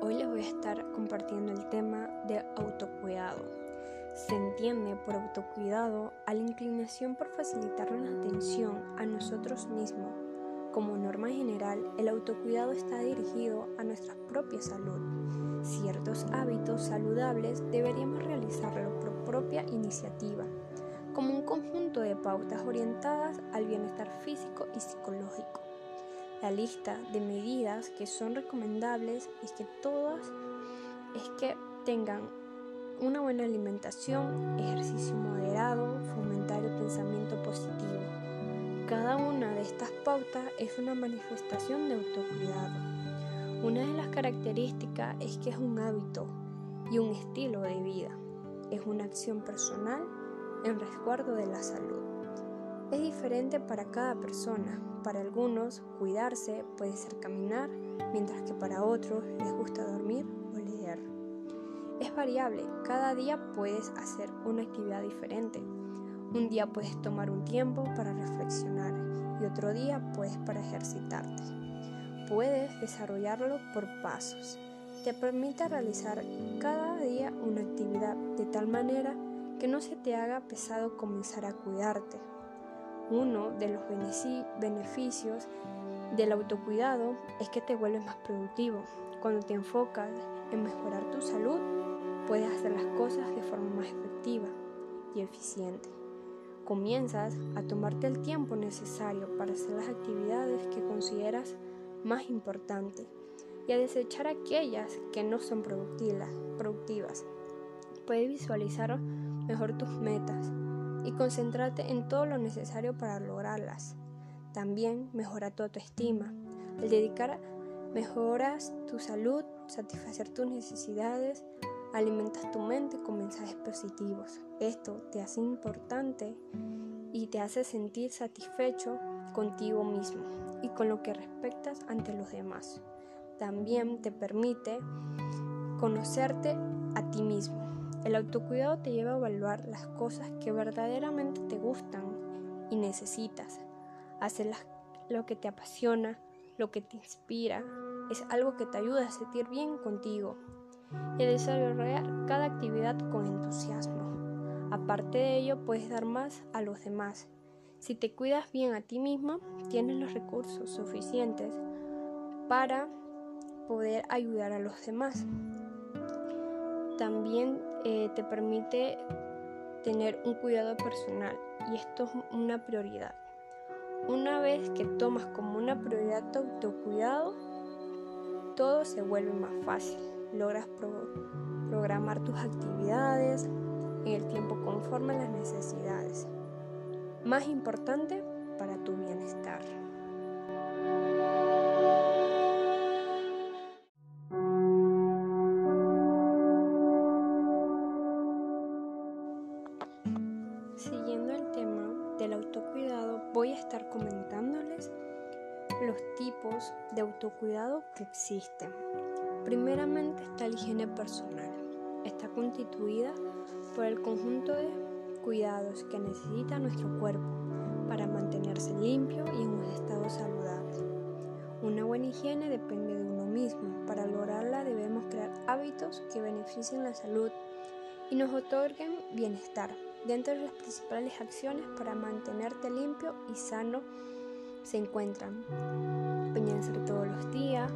Hoy les voy a estar compartiendo el tema de autocuidado. Se entiende por autocuidado a la inclinación por facilitarnos la atención a nosotros mismos. Como norma general, el autocuidado está dirigido a nuestra propia salud. Ciertos hábitos saludables deberíamos realizarlo por propia iniciativa, como un conjunto de pautas orientadas al bienestar físico y psicológico. La lista de medidas que son recomendables es que todas es que tengan una buena alimentación, ejercicio moderado, fomentar el pensamiento positivo. Cada una de estas pautas es una manifestación de autocuidado. Una de las características es que es un hábito y un estilo de vida. Es una acción personal en resguardo de la salud. Es diferente para cada persona. Para algunos, cuidarse puede ser caminar, mientras que para otros les gusta dormir o leer. Es variable, cada día puedes hacer una actividad diferente. Un día puedes tomar un tiempo para reflexionar y otro día puedes para ejercitarte. Puedes desarrollarlo por pasos. Te permite realizar cada día una actividad de tal manera que no se te haga pesado comenzar a cuidarte uno de los beneficios del autocuidado es que te vuelves más productivo. Cuando te enfocas en mejorar tu salud, puedes hacer las cosas de forma más efectiva y eficiente. Comienzas a tomarte el tiempo necesario para hacer las actividades que consideras más importantes y a desechar aquellas que no son productivas. Puedes visualizar mejor tus metas y concentrarte en todo lo necesario para lograrlas. También mejora tu autoestima. Al dedicar mejoras tu salud, satisfacer tus necesidades, alimentas tu mente con mensajes positivos. Esto te hace importante y te hace sentir satisfecho contigo mismo y con lo que respectas ante los demás. También te permite conocerte a ti mismo. El autocuidado te lleva a evaluar las cosas que verdaderamente te gustan y necesitas. Hacer lo que te apasiona, lo que te inspira, es algo que te ayuda a sentir bien contigo y a desarrollar cada actividad con entusiasmo. Aparte de ello, puedes dar más a los demás. Si te cuidas bien a ti mismo, tienes los recursos suficientes para poder ayudar a los demás también eh, te permite tener un cuidado personal y esto es una prioridad. Una vez que tomas como una prioridad tu autocuidado, todo se vuelve más fácil. Logras programar tus actividades en el tiempo conforme a las necesidades. Más importante para tu bienestar. Del autocuidado, voy a estar comentándoles los tipos de autocuidado que existen. Primeramente está la higiene personal. Está constituida por el conjunto de cuidados que necesita nuestro cuerpo para mantenerse limpio y en un estado saludable. Una buena higiene depende de uno mismo. Para lograrla debemos crear hábitos que beneficien la salud y nos otorguen bienestar. Dentro de las principales acciones para mantenerte limpio y sano se encuentran bañarse todos los días,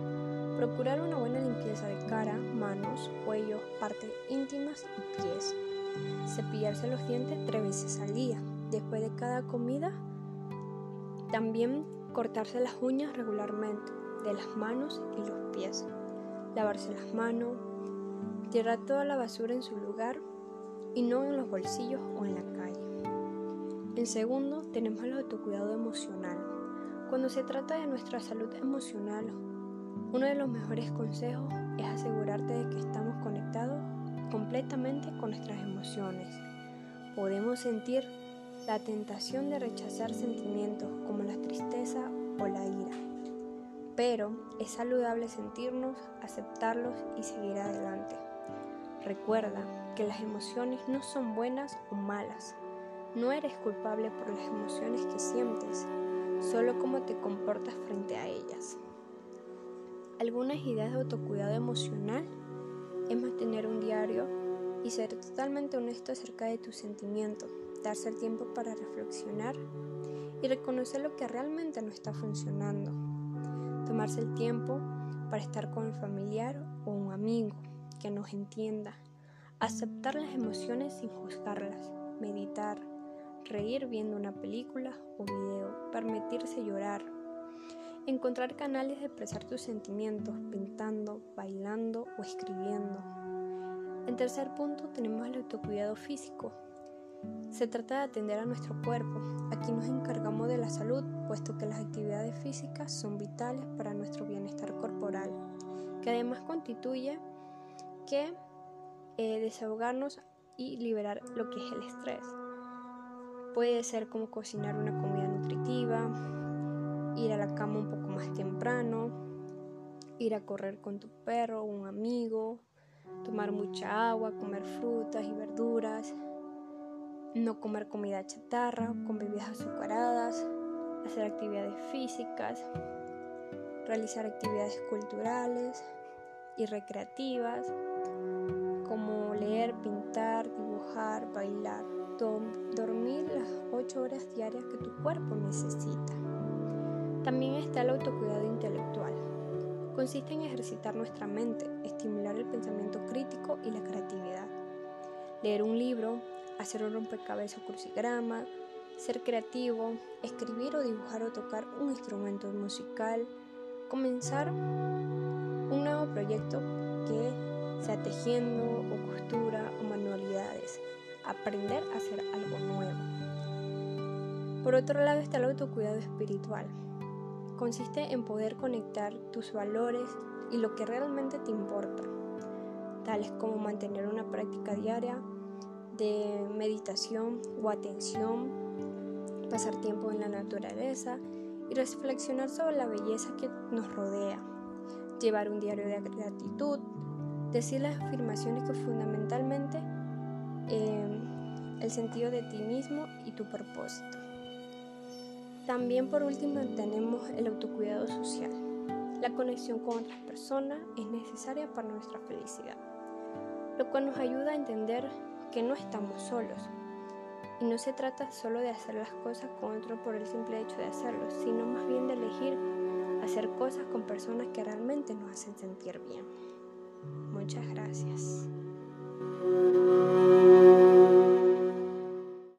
procurar una buena limpieza de cara, manos, cuello, partes íntimas y pies, cepillarse los dientes tres veces al día, después de cada comida, también cortarse las uñas regularmente de las manos y los pies, lavarse las manos, tirar toda la basura en su lugar, y no en los bolsillos o en la calle. En segundo, tenemos el autocuidado emocional. Cuando se trata de nuestra salud emocional, uno de los mejores consejos es asegurarte de que estamos conectados completamente con nuestras emociones. Podemos sentir la tentación de rechazar sentimientos como la tristeza o la ira, pero es saludable sentirnos, aceptarlos y seguir adelante. Recuerda que las emociones no son buenas o malas. No eres culpable por las emociones que sientes, solo cómo te comportas frente a ellas. Algunas ideas de autocuidado emocional es mantener un diario y ser totalmente honesto acerca de tus sentimientos, darse el tiempo para reflexionar y reconocer lo que realmente no está funcionando, tomarse el tiempo para estar con el familiar o un amigo que nos entienda, aceptar las emociones sin juzgarlas, meditar, reír viendo una película o video, permitirse llorar, encontrar canales de expresar tus sentimientos, pintando, bailando o escribiendo. En tercer punto tenemos el autocuidado físico. Se trata de atender a nuestro cuerpo. Aquí nos encargamos de la salud, puesto que las actividades físicas son vitales para nuestro bienestar corporal, que además constituye que eh, desahogarnos y liberar lo que es el estrés. Puede ser como cocinar una comida nutritiva, ir a la cama un poco más temprano, ir a correr con tu perro o un amigo, tomar mucha agua, comer frutas y verduras, no comer comida chatarra con bebidas azucaradas, hacer actividades físicas, realizar actividades culturales y recreativas leer, pintar, dibujar, bailar, dormir las 8 horas diarias que tu cuerpo necesita. También está el autocuidado intelectual. Consiste en ejercitar nuestra mente, estimular el pensamiento crítico y la creatividad. Leer un libro, hacer un rompecabezas o crucigrama, ser creativo, escribir o dibujar o tocar un instrumento musical, comenzar un nuevo proyecto que sea tejiendo o costura o manualidades, aprender a hacer algo nuevo. Por otro lado está el autocuidado espiritual, consiste en poder conectar tus valores y lo que realmente te importa, tales como mantener una práctica diaria de meditación o atención, pasar tiempo en la naturaleza y reflexionar sobre la belleza que nos rodea, llevar un diario de gratitud, decir las afirmaciones que fundamentalmente eh, el sentido de ti mismo y tu propósito. También por último tenemos el autocuidado social. La conexión con otras personas es necesaria para nuestra felicidad, lo cual nos ayuda a entender que no estamos solos. Y no se trata solo de hacer las cosas con otro por el simple hecho de hacerlo, sino más bien de elegir hacer cosas con personas que realmente nos hacen sentir bien. Muchas gracias.